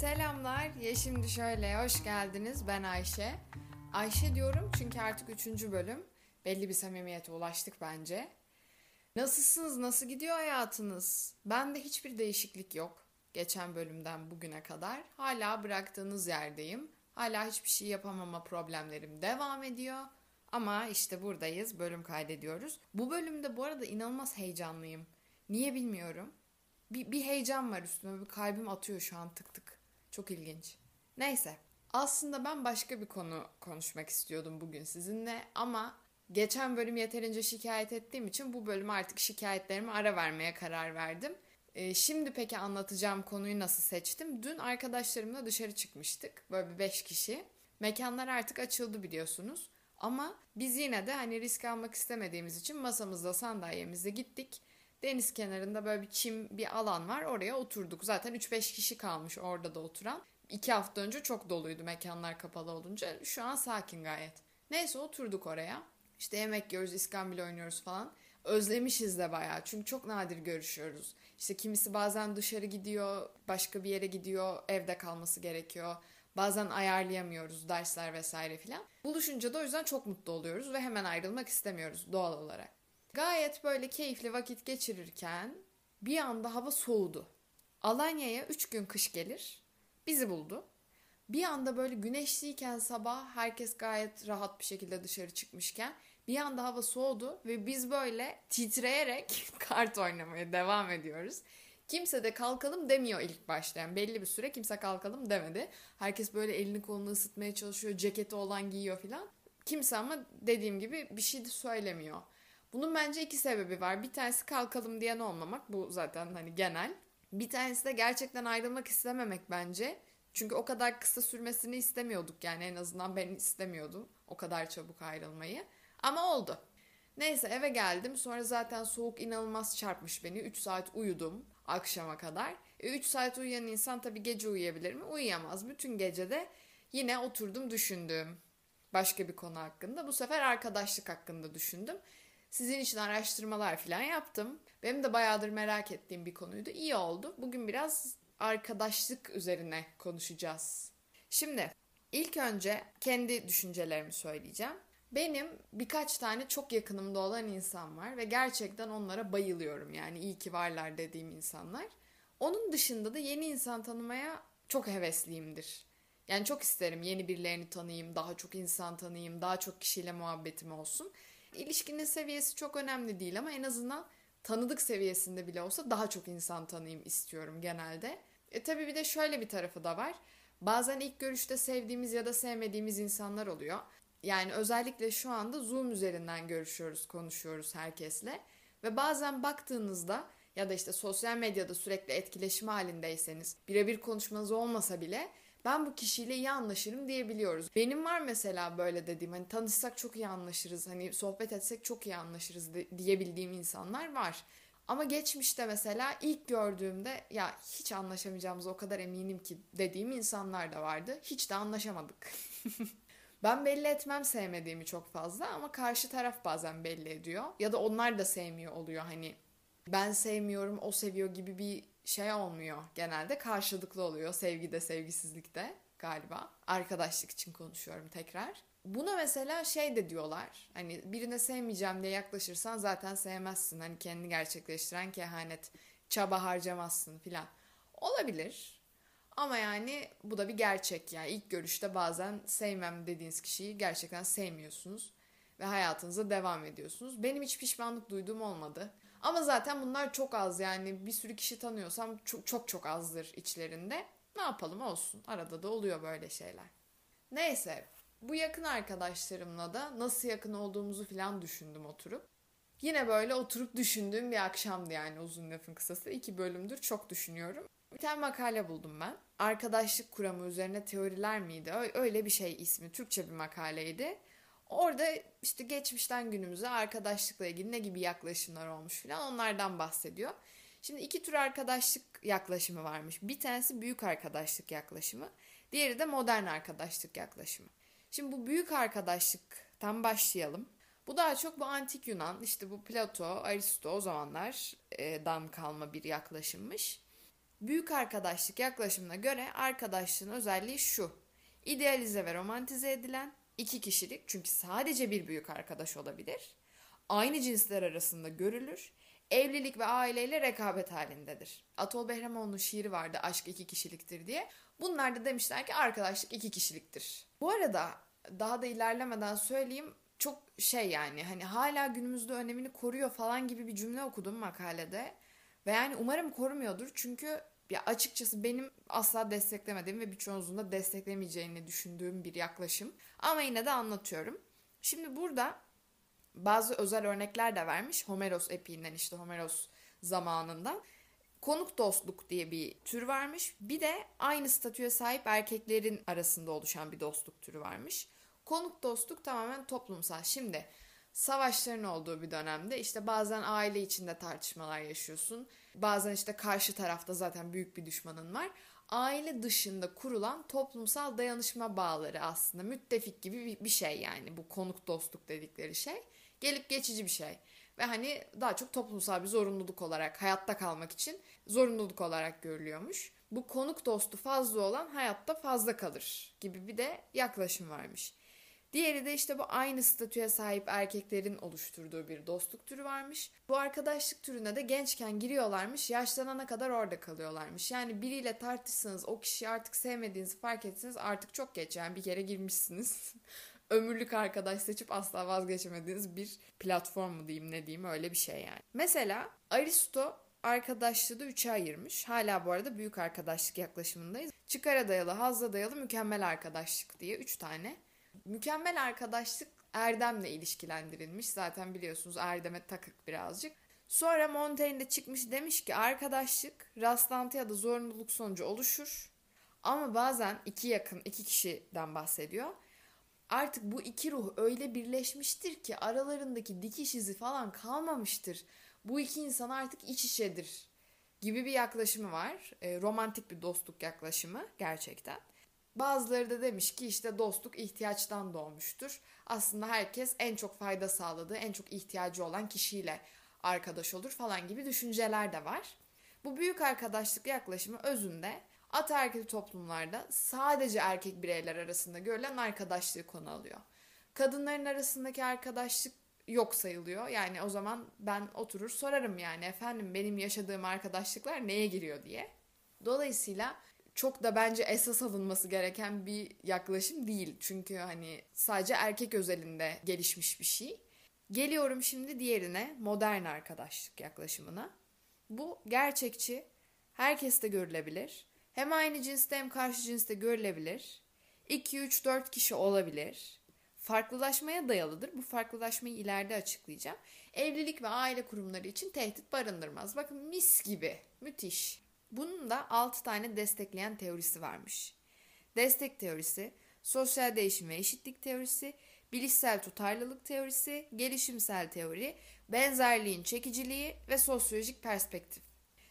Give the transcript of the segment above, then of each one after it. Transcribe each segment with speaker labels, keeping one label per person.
Speaker 1: Selamlar. Ya şimdi şöyle hoş geldiniz. Ben Ayşe. Ayşe diyorum çünkü artık üçüncü bölüm. Belli bir samimiyete ulaştık bence. Nasılsınız? Nasıl gidiyor hayatınız? Bende hiçbir değişiklik yok. Geçen bölümden bugüne kadar. Hala bıraktığınız yerdeyim. Hala hiçbir şey yapamama problemlerim devam ediyor. Ama işte buradayız. Bölüm kaydediyoruz. Bu bölümde bu arada inanılmaz heyecanlıyım. Niye bilmiyorum. Bir, bir heyecan var üstüme. Bir kalbim atıyor şu an tık tık. Çok ilginç. Neyse. Aslında ben başka bir konu konuşmak istiyordum bugün sizinle ama geçen bölüm yeterince şikayet ettiğim için bu bölüm artık şikayetlerime ara vermeye karar verdim. Ee, şimdi peki anlatacağım konuyu nasıl seçtim? Dün arkadaşlarımla dışarı çıkmıştık. Böyle bir beş kişi. Mekanlar artık açıldı biliyorsunuz. Ama biz yine de hani risk almak istemediğimiz için masamızda sandalyemizde gittik. Deniz kenarında böyle bir çim bir alan var. Oraya oturduk. Zaten 3-5 kişi kalmış orada da oturan. İki hafta önce çok doluydu mekanlar kapalı olunca. Şu an sakin gayet. Neyse oturduk oraya. İşte yemek yiyoruz, iskambil oynuyoruz falan. Özlemişiz de bayağı. Çünkü çok nadir görüşüyoruz. İşte kimisi bazen dışarı gidiyor, başka bir yere gidiyor, evde kalması gerekiyor. Bazen ayarlayamıyoruz dersler vesaire filan. Buluşunca da o yüzden çok mutlu oluyoruz ve hemen ayrılmak istemiyoruz doğal olarak. Gayet böyle keyifli vakit geçirirken bir anda hava soğudu. Alanya'ya 3 gün kış gelir. Bizi buldu. Bir anda böyle güneşliyken sabah herkes gayet rahat bir şekilde dışarı çıkmışken bir anda hava soğudu ve biz böyle titreyerek kart oynamaya devam ediyoruz. Kimse de kalkalım demiyor ilk başta. Yani belli bir süre kimse kalkalım demedi. Herkes böyle elini kolunu ısıtmaya çalışıyor. Ceketi olan giyiyor filan. Kimse ama dediğim gibi bir şey de söylemiyor. Bunun bence iki sebebi var. Bir tanesi kalkalım diyen olmamak. Bu zaten hani genel. Bir tanesi de gerçekten ayrılmak istememek bence. Çünkü o kadar kısa sürmesini istemiyorduk yani en azından ben istemiyordum o kadar çabuk ayrılmayı. Ama oldu. Neyse eve geldim. Sonra zaten soğuk inanılmaz çarpmış beni. 3 saat uyudum akşama kadar. E, 3 saat uyuyan insan tabii gece uyuyabilir mi? Uyuyamaz. Bütün gecede yine oturdum düşündüm. Başka bir konu hakkında. Bu sefer arkadaşlık hakkında düşündüm. Sizin için araştırmalar falan yaptım. Benim de bayağıdır merak ettiğim bir konuydu. İyi oldu. Bugün biraz arkadaşlık üzerine konuşacağız. Şimdi ilk önce kendi düşüncelerimi söyleyeceğim. Benim birkaç tane çok yakınımda olan insan var ve gerçekten onlara bayılıyorum. Yani iyi ki varlar dediğim insanlar. Onun dışında da yeni insan tanımaya çok hevesliyimdir. Yani çok isterim yeni birilerini tanıyayım, daha çok insan tanıyayım, daha çok kişiyle muhabbetim olsun. İlişkinin seviyesi çok önemli değil ama en azından tanıdık seviyesinde bile olsa daha çok insan tanıyayım istiyorum genelde. E tabii bir de şöyle bir tarafı da var. Bazen ilk görüşte sevdiğimiz ya da sevmediğimiz insanlar oluyor. Yani özellikle şu anda Zoom üzerinden görüşüyoruz, konuşuyoruz herkesle. Ve bazen baktığınızda ya da işte sosyal medyada sürekli etkileşim halindeyseniz, birebir konuşmanız olmasa bile ben bu kişiyle iyi anlaşırım diyebiliyoruz. Benim var mesela böyle dediğim hani tanışsak çok iyi anlaşırız, hani sohbet etsek çok iyi anlaşırız diyebildiğim insanlar var. Ama geçmişte mesela ilk gördüğümde ya hiç anlaşamayacağımıza o kadar eminim ki dediğim insanlar da vardı. Hiç de anlaşamadık. ben belli etmem sevmediğimi çok fazla ama karşı taraf bazen belli ediyor. Ya da onlar da sevmiyor oluyor hani ben sevmiyorum o seviyor gibi bir şey olmuyor genelde karşılıklı oluyor sevgide sevgisizlikte galiba. Arkadaşlık için konuşuyorum tekrar. Buna mesela şey de diyorlar. Hani birine sevmeyeceğim diye yaklaşırsan zaten sevmezsin. Hani kendini gerçekleştiren kehanet, çaba harcamazsın filan. Olabilir. Ama yani bu da bir gerçek yani. ilk görüşte bazen sevmem dediğiniz kişiyi gerçekten sevmiyorsunuz ve hayatınıza devam ediyorsunuz. Benim hiç pişmanlık duyduğum olmadı. Ama zaten bunlar çok az yani bir sürü kişi tanıyorsam çok çok, çok azdır içlerinde. Ne yapalım olsun. Arada da oluyor böyle şeyler. Neyse bu yakın arkadaşlarımla da nasıl yakın olduğumuzu falan düşündüm oturup. Yine böyle oturup düşündüğüm bir akşamdı yani uzun lafın kısası. iki bölümdür çok düşünüyorum. Bir tane makale buldum ben. Arkadaşlık kuramı üzerine teoriler miydi? Öyle bir şey ismi. Türkçe bir makaleydi. Orada işte geçmişten günümüze arkadaşlıkla ilgili ne gibi yaklaşımlar olmuş falan onlardan bahsediyor. Şimdi iki tür arkadaşlık yaklaşımı varmış. Bir tanesi büyük arkadaşlık yaklaşımı. Diğeri de modern arkadaşlık yaklaşımı. Şimdi bu büyük arkadaşlıktan başlayalım. Bu daha çok bu antik Yunan, işte bu Plato, Aristo o zamanlar e, kalma bir yaklaşımmış. Büyük arkadaşlık yaklaşımına göre arkadaşlığın özelliği şu. İdealize ve romantize edilen iki kişilik çünkü sadece bir büyük arkadaş olabilir. Aynı cinsler arasında görülür. Evlilik ve aileyle rekabet halindedir. Atol Behramoğlu'nun şiiri vardı aşk iki kişiliktir diye. Bunlar da demişler ki arkadaşlık iki kişiliktir. Bu arada daha da ilerlemeden söyleyeyim çok şey yani hani hala günümüzde önemini koruyor falan gibi bir cümle okudum makalede. Ve yani umarım korumuyordur çünkü ya açıkçası benim asla desteklemediğim ve birçoğunuzun da desteklemeyeceğini düşündüğüm bir yaklaşım. Ama yine de anlatıyorum. Şimdi burada bazı özel örnekler de vermiş. Homeros epiğinden işte Homeros zamanında. Konuk dostluk diye bir tür varmış. Bir de aynı statüye sahip erkeklerin arasında oluşan bir dostluk türü varmış. Konuk dostluk tamamen toplumsal. Şimdi savaşların olduğu bir dönemde işte bazen aile içinde tartışmalar yaşıyorsun. Bazen işte karşı tarafta zaten büyük bir düşmanın var. Aile dışında kurulan toplumsal dayanışma bağları aslında müttefik gibi bir şey yani bu konuk dostluk dedikleri şey. Gelip geçici bir şey. Ve hani daha çok toplumsal bir zorunluluk olarak hayatta kalmak için zorunluluk olarak görülüyormuş. Bu konuk dostu fazla olan hayatta fazla kalır gibi bir de yaklaşım varmış. Diğeri de işte bu aynı statüye sahip erkeklerin oluşturduğu bir dostluk türü varmış. Bu arkadaşlık türüne de gençken giriyorlarmış, yaşlanana kadar orada kalıyorlarmış. Yani biriyle tartışsanız, o kişiyi artık sevmediğinizi fark etsiniz artık çok geç yani bir kere girmişsiniz. Ömürlük arkadaş seçip asla vazgeçemediğiniz bir platform mu diyeyim ne diyeyim öyle bir şey yani. Mesela Aristo arkadaşlığı da üçe ayırmış. Hala bu arada büyük arkadaşlık yaklaşımındayız. Çıkara dayalı, hazla dayalı, mükemmel arkadaşlık diye üç tane Mükemmel arkadaşlık erdemle ilişkilendirilmiş. Zaten biliyorsunuz erdeme takık birazcık. Sonra Montaigne de çıkmış demiş ki arkadaşlık rastlantı ya da zorunluluk sonucu oluşur. Ama bazen iki yakın iki kişiden bahsediyor. Artık bu iki ruh öyle birleşmiştir ki aralarındaki dikiş izi falan kalmamıştır. Bu iki insan artık iç içedir gibi bir yaklaşımı var. E, romantik bir dostluk yaklaşımı gerçekten. Bazıları da demiş ki işte dostluk ihtiyaçtan doğmuştur. Aslında herkes en çok fayda sağladığı, en çok ihtiyacı olan kişiyle arkadaş olur falan gibi düşünceler de var. Bu büyük arkadaşlık yaklaşımı özünde ataerkil toplumlarda sadece erkek bireyler arasında görülen arkadaşlığı konu alıyor. Kadınların arasındaki arkadaşlık yok sayılıyor. Yani o zaman ben oturur sorarım yani efendim benim yaşadığım arkadaşlıklar neye giriyor diye. Dolayısıyla çok da bence esas alınması gereken bir yaklaşım değil. Çünkü hani sadece erkek özelinde gelişmiş bir şey. Geliyorum şimdi diğerine modern arkadaşlık yaklaşımına. Bu gerçekçi, herkeste görülebilir. Hem aynı cinste hem karşı cinste görülebilir. 2, 3, 4 kişi olabilir. Farklılaşmaya dayalıdır. Bu farklılaşmayı ileride açıklayacağım. Evlilik ve aile kurumları için tehdit barındırmaz. Bakın mis gibi. Müthiş. Bunun da 6 tane destekleyen teorisi varmış. Destek teorisi, sosyal değişim ve eşitlik teorisi, bilişsel tutarlılık teorisi, gelişimsel teori, benzerliğin çekiciliği ve sosyolojik perspektif.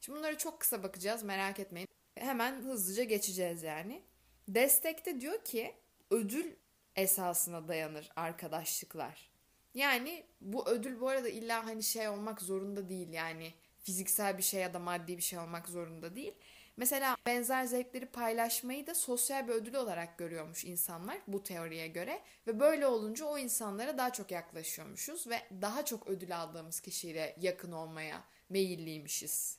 Speaker 1: Şimdi bunları çok kısa bakacağız merak etmeyin. Hemen hızlıca geçeceğiz yani. Destekte diyor ki ödül esasına dayanır arkadaşlıklar. Yani bu ödül bu arada illa hani şey olmak zorunda değil yani fiziksel bir şey ya da maddi bir şey olmak zorunda değil. Mesela benzer zevkleri paylaşmayı da sosyal bir ödül olarak görüyormuş insanlar bu teoriye göre ve böyle olunca o insanlara daha çok yaklaşıyormuşuz ve daha çok ödül aldığımız kişiyle yakın olmaya meyilliymişiz.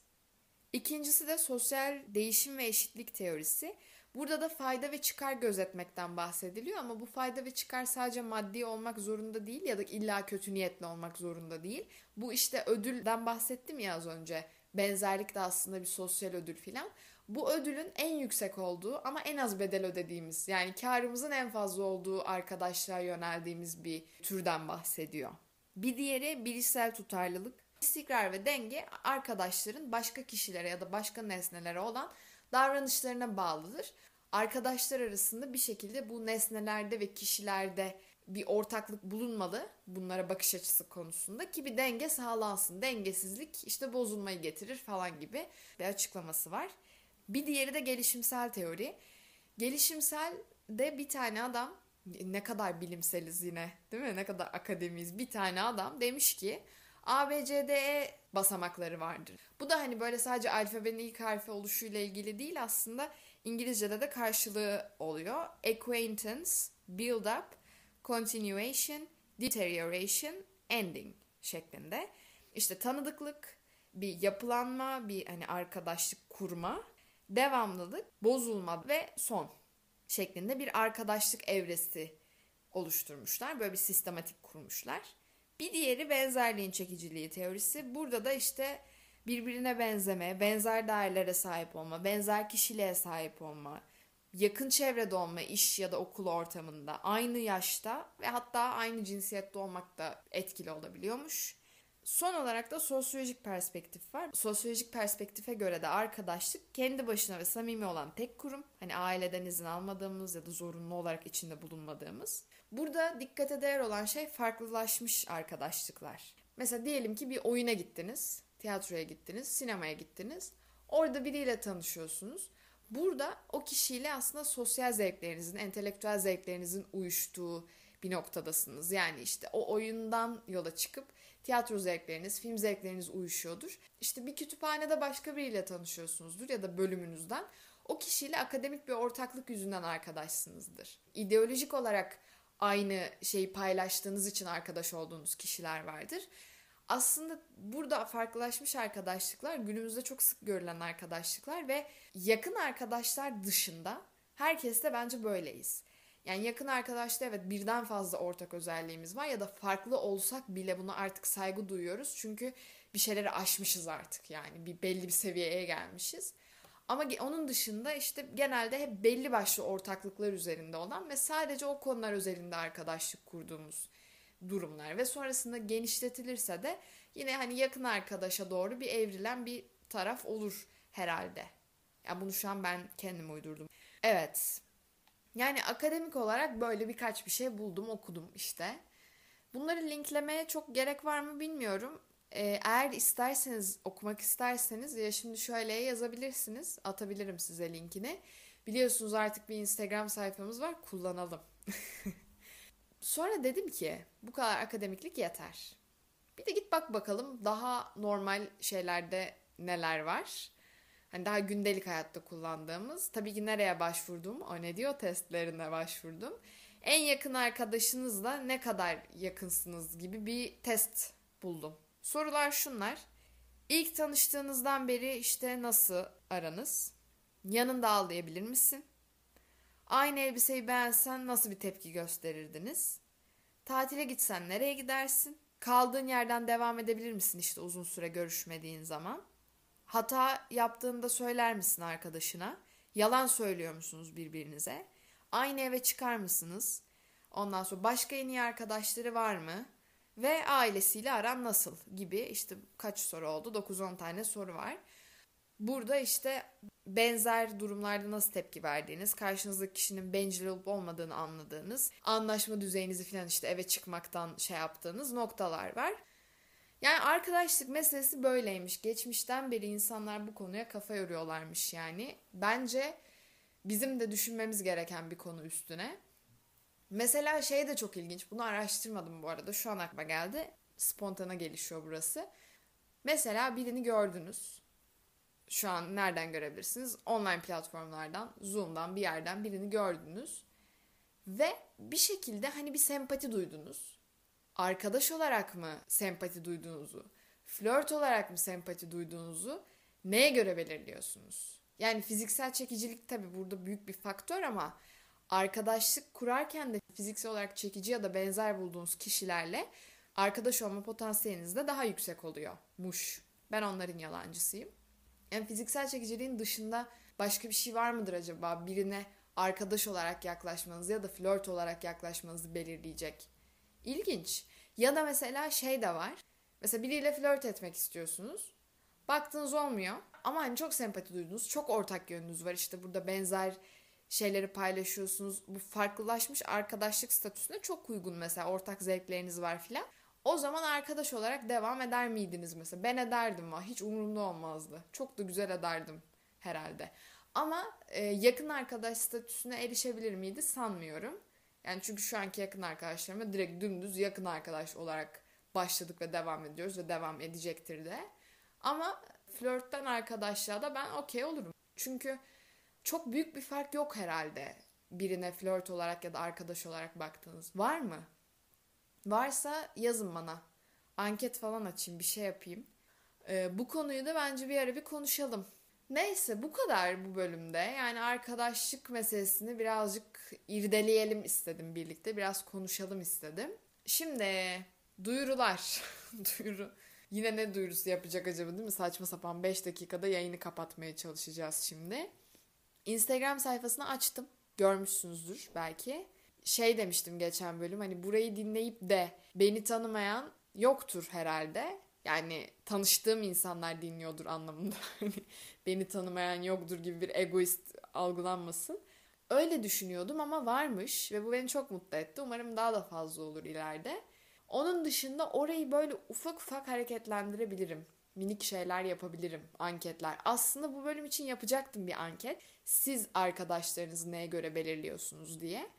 Speaker 1: İkincisi de sosyal değişim ve eşitlik teorisi. Burada da fayda ve çıkar gözetmekten bahsediliyor ama bu fayda ve çıkar sadece maddi olmak zorunda değil ya da illa kötü niyetli olmak zorunda değil. Bu işte ödülden bahsettim ya az önce. Benzerlik de aslında bir sosyal ödül filan. Bu ödülün en yüksek olduğu ama en az bedel ödediğimiz yani karımızın en fazla olduğu arkadaşlığa yöneldiğimiz bir türden bahsediyor. Bir diğeri bilişsel tutarlılık. İstikrar ve denge arkadaşların başka kişilere ya da başka nesnelere olan davranışlarına bağlıdır. Arkadaşlar arasında bir şekilde bu nesnelerde ve kişilerde bir ortaklık bulunmalı bunlara bakış açısı konusunda ki bir denge sağlansın. Dengesizlik işte bozulmayı getirir falan gibi bir açıklaması var. Bir diğeri de gelişimsel teori. Gelişimsel de bir tane adam ne kadar bilimseliz yine değil mi? Ne kadar akademiyiz. Bir tane adam demiş ki A, B, C, D, E basamakları vardır. Bu da hani böyle sadece alfabenin ilk harfi oluşuyla ilgili değil aslında İngilizce'de de karşılığı oluyor. Acquaintance, build up, continuation, deterioration, ending şeklinde. İşte tanıdıklık, bir yapılanma, bir hani arkadaşlık kurma, devamlılık, bozulma ve son şeklinde bir arkadaşlık evresi oluşturmuşlar. Böyle bir sistematik kurmuşlar. Bir diğeri benzerliğin çekiciliği teorisi. Burada da işte birbirine benzeme, benzer değerlere sahip olma, benzer kişiliğe sahip olma, yakın çevrede olma, iş ya da okul ortamında, aynı yaşta ve hatta aynı cinsiyette olmak da etkili olabiliyormuş. Son olarak da sosyolojik perspektif var. Sosyolojik perspektife göre de arkadaşlık kendi başına ve samimi olan tek kurum. Hani aileden izin almadığımız ya da zorunlu olarak içinde bulunmadığımız. Burada dikkate değer olan şey farklılaşmış arkadaşlıklar. Mesela diyelim ki bir oyuna gittiniz, tiyatroya gittiniz, sinemaya gittiniz. Orada biriyle tanışıyorsunuz. Burada o kişiyle aslında sosyal zevklerinizin, entelektüel zevklerinizin uyuştuğu bir noktadasınız. Yani işte o oyundan yola çıkıp tiyatro zevkleriniz, film zevkleriniz uyuşuyordur. İşte bir kütüphanede başka biriyle tanışıyorsunuzdur ya da bölümünüzden. O kişiyle akademik bir ortaklık yüzünden arkadaşsınızdır. İdeolojik olarak aynı şeyi paylaştığınız için arkadaş olduğunuz kişiler vardır. Aslında burada farklılaşmış arkadaşlıklar günümüzde çok sık görülen arkadaşlıklar ve yakın arkadaşlar dışında herkes de bence böyleyiz. Yani yakın arkadaşta evet birden fazla ortak özelliğimiz var ya da farklı olsak bile buna artık saygı duyuyoruz. Çünkü bir şeyleri aşmışız artık yani bir belli bir seviyeye gelmişiz. Ama onun dışında işte genelde hep belli başlı ortaklıklar üzerinde olan ve sadece o konular üzerinde arkadaşlık kurduğumuz durumlar ve sonrasında genişletilirse de yine hani yakın arkadaşa doğru bir evrilen bir taraf olur herhalde. Ya yani bunu şu an ben kendim uydurdum. Evet. Yani akademik olarak böyle birkaç bir şey buldum, okudum işte. Bunları linklemeye çok gerek var mı bilmiyorum. Ee, eğer isterseniz, okumak isterseniz ya şimdi şöyle yazabilirsiniz. Atabilirim size linkini. Biliyorsunuz artık bir Instagram sayfamız var. Kullanalım. Sonra dedim ki bu kadar akademiklik yeter. Bir de git bak bakalım daha normal şeylerde neler var. Hani daha gündelik hayatta kullandığımız. Tabii ki nereye başvurdum? O ne diyor testlerine başvurdum. En yakın arkadaşınızla ne kadar yakınsınız gibi bir test buldum. Sorular şunlar. İlk tanıştığınızdan beri işte nasıl aranız? Yanında ağlayabilir misin? Aynı elbiseyi beğensen nasıl bir tepki gösterirdiniz? Tatile gitsen nereye gidersin? Kaldığın yerden devam edebilir misin işte uzun süre görüşmediğin zaman? Hata yaptığında söyler misin arkadaşına? Yalan söylüyor musunuz birbirinize? Aynı eve çıkar mısınız? Ondan sonra başka en iyi arkadaşları var mı? Ve ailesiyle aran nasıl gibi işte kaç soru oldu? 9-10 tane soru var. Burada işte benzer durumlarda nasıl tepki verdiğiniz, karşınızdaki kişinin bencil olup olmadığını anladığınız, anlaşma düzeyinizi falan işte eve çıkmaktan şey yaptığınız noktalar var. Yani arkadaşlık meselesi böyleymiş. Geçmişten beri insanlar bu konuya kafa yoruyorlarmış yani. Bence bizim de düşünmemiz gereken bir konu üstüne. Mesela şey de çok ilginç. Bunu araştırmadım bu arada. Şu an aklıma geldi. Spontana gelişiyor burası. Mesela birini gördünüz şu an nereden görebilirsiniz? Online platformlardan, Zoom'dan bir yerden birini gördünüz. Ve bir şekilde hani bir sempati duydunuz. Arkadaş olarak mı sempati duyduğunuzu, flört olarak mı sempati duyduğunuzu neye göre belirliyorsunuz? Yani fiziksel çekicilik tabii burada büyük bir faktör ama arkadaşlık kurarken de fiziksel olarak çekici ya da benzer bulduğunuz kişilerle arkadaş olma potansiyeliniz de daha yüksek oluyor. Muş. Ben onların yalancısıyım. Yani fiziksel çekiciliğin dışında başka bir şey var mıdır acaba? Birine arkadaş olarak yaklaşmanızı ya da flört olarak yaklaşmanızı belirleyecek. İlginç. Ya da mesela şey de var. Mesela biriyle flört etmek istiyorsunuz. Baktınız olmuyor. Ama hani çok sempati duydunuz. Çok ortak yönünüz var. İşte burada benzer şeyleri paylaşıyorsunuz. Bu farklılaşmış arkadaşlık statüsüne çok uygun mesela. Ortak zevkleriniz var filan. O zaman arkadaş olarak devam eder miydiniz mesela? Ben ederdim ama hiç umurumda olmazdı. Çok da güzel ederdim herhalde. Ama e, yakın arkadaş statüsüne erişebilir miydi sanmıyorum. Yani çünkü şu anki yakın arkadaşlarıma direkt dümdüz yakın arkadaş olarak başladık ve devam ediyoruz ve devam edecektir de. Ama flörtten arkadaşlığa da ben okey olurum. Çünkü çok büyük bir fark yok herhalde birine flört olarak ya da arkadaş olarak baktığınız. Var mı? Varsa yazın bana. Anket falan açayım, bir şey yapayım. Ee, bu konuyu da bence bir ara bir konuşalım. Neyse bu kadar bu bölümde. Yani arkadaşlık meselesini birazcık irdeleyelim istedim birlikte. Biraz konuşalım istedim. Şimdi duyurular. Duyuru. Yine ne duyurusu yapacak acaba değil mi? Saçma sapan 5 dakikada yayını kapatmaya çalışacağız şimdi. Instagram sayfasını açtım. Görmüşsünüzdür belki. Şey demiştim geçen bölüm hani burayı dinleyip de beni tanımayan yoktur herhalde. Yani tanıştığım insanlar dinliyordur anlamında. Hani beni tanımayan yoktur gibi bir egoist algılanmasın. Öyle düşünüyordum ama varmış ve bu beni çok mutlu etti. Umarım daha da fazla olur ileride. Onun dışında orayı böyle ufak ufak hareketlendirebilirim. Minik şeyler yapabilirim, anketler. Aslında bu bölüm için yapacaktım bir anket. Siz arkadaşlarınızı neye göre belirliyorsunuz diye.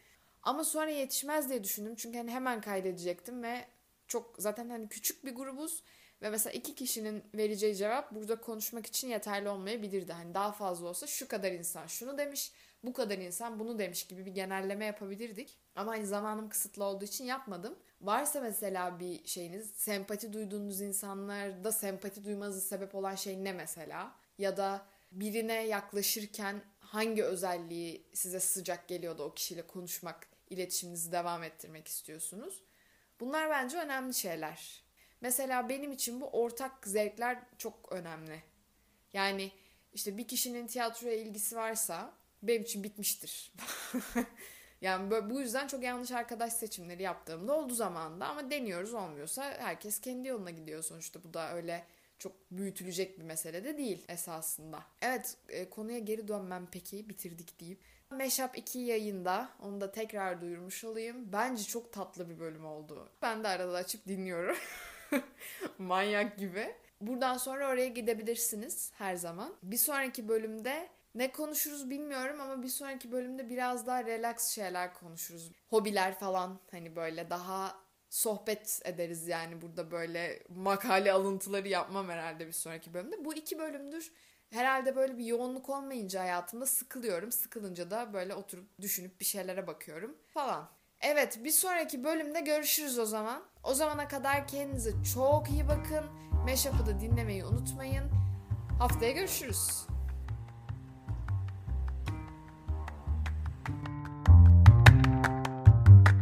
Speaker 1: Ama sonra yetişmez diye düşündüm. Çünkü hani hemen kaydedecektim ve çok zaten hani küçük bir grubuz ve mesela iki kişinin vereceği cevap burada konuşmak için yeterli olmayabilirdi. Hani daha fazla olsa şu kadar insan şunu demiş, bu kadar insan bunu demiş gibi bir genelleme yapabilirdik. Ama hani zamanım kısıtlı olduğu için yapmadım. Varsa mesela bir şeyiniz, sempati duyduğunuz insanlarda sempati duymanızı sebep olan şey ne mesela? Ya da birine yaklaşırken hangi özelliği size sıcak geliyor da o kişiyle konuşmak, iletişiminizi devam ettirmek istiyorsunuz? Bunlar bence önemli şeyler. Mesela benim için bu ortak zevkler çok önemli. Yani işte bir kişinin tiyatroya ilgisi varsa benim için bitmiştir. yani böyle, bu yüzden çok yanlış arkadaş seçimleri yaptığımda oldu zamanında ama deniyoruz olmuyorsa herkes kendi yoluna gidiyor sonuçta. Bu da öyle çok büyütülecek bir mesele de değil esasında. Evet e, konuya geri dönmem peki bitirdik deyip. Meşap 2 yayında onu da tekrar duyurmuş olayım. Bence çok tatlı bir bölüm oldu. Ben de arada açıp dinliyorum. Manyak gibi. Buradan sonra oraya gidebilirsiniz her zaman. Bir sonraki bölümde ne konuşuruz bilmiyorum ama bir sonraki bölümde biraz daha relax şeyler konuşuruz. Hobiler falan hani böyle daha sohbet ederiz yani burada böyle makale alıntıları yapmam herhalde bir sonraki bölümde. Bu iki bölümdür herhalde böyle bir yoğunluk olmayınca hayatımda sıkılıyorum. Sıkılınca da böyle oturup düşünüp bir şeylere bakıyorum falan. Evet bir sonraki bölümde görüşürüz o zaman. O zamana kadar kendinize çok iyi bakın. Meşap'ı da dinlemeyi unutmayın. Haftaya görüşürüz.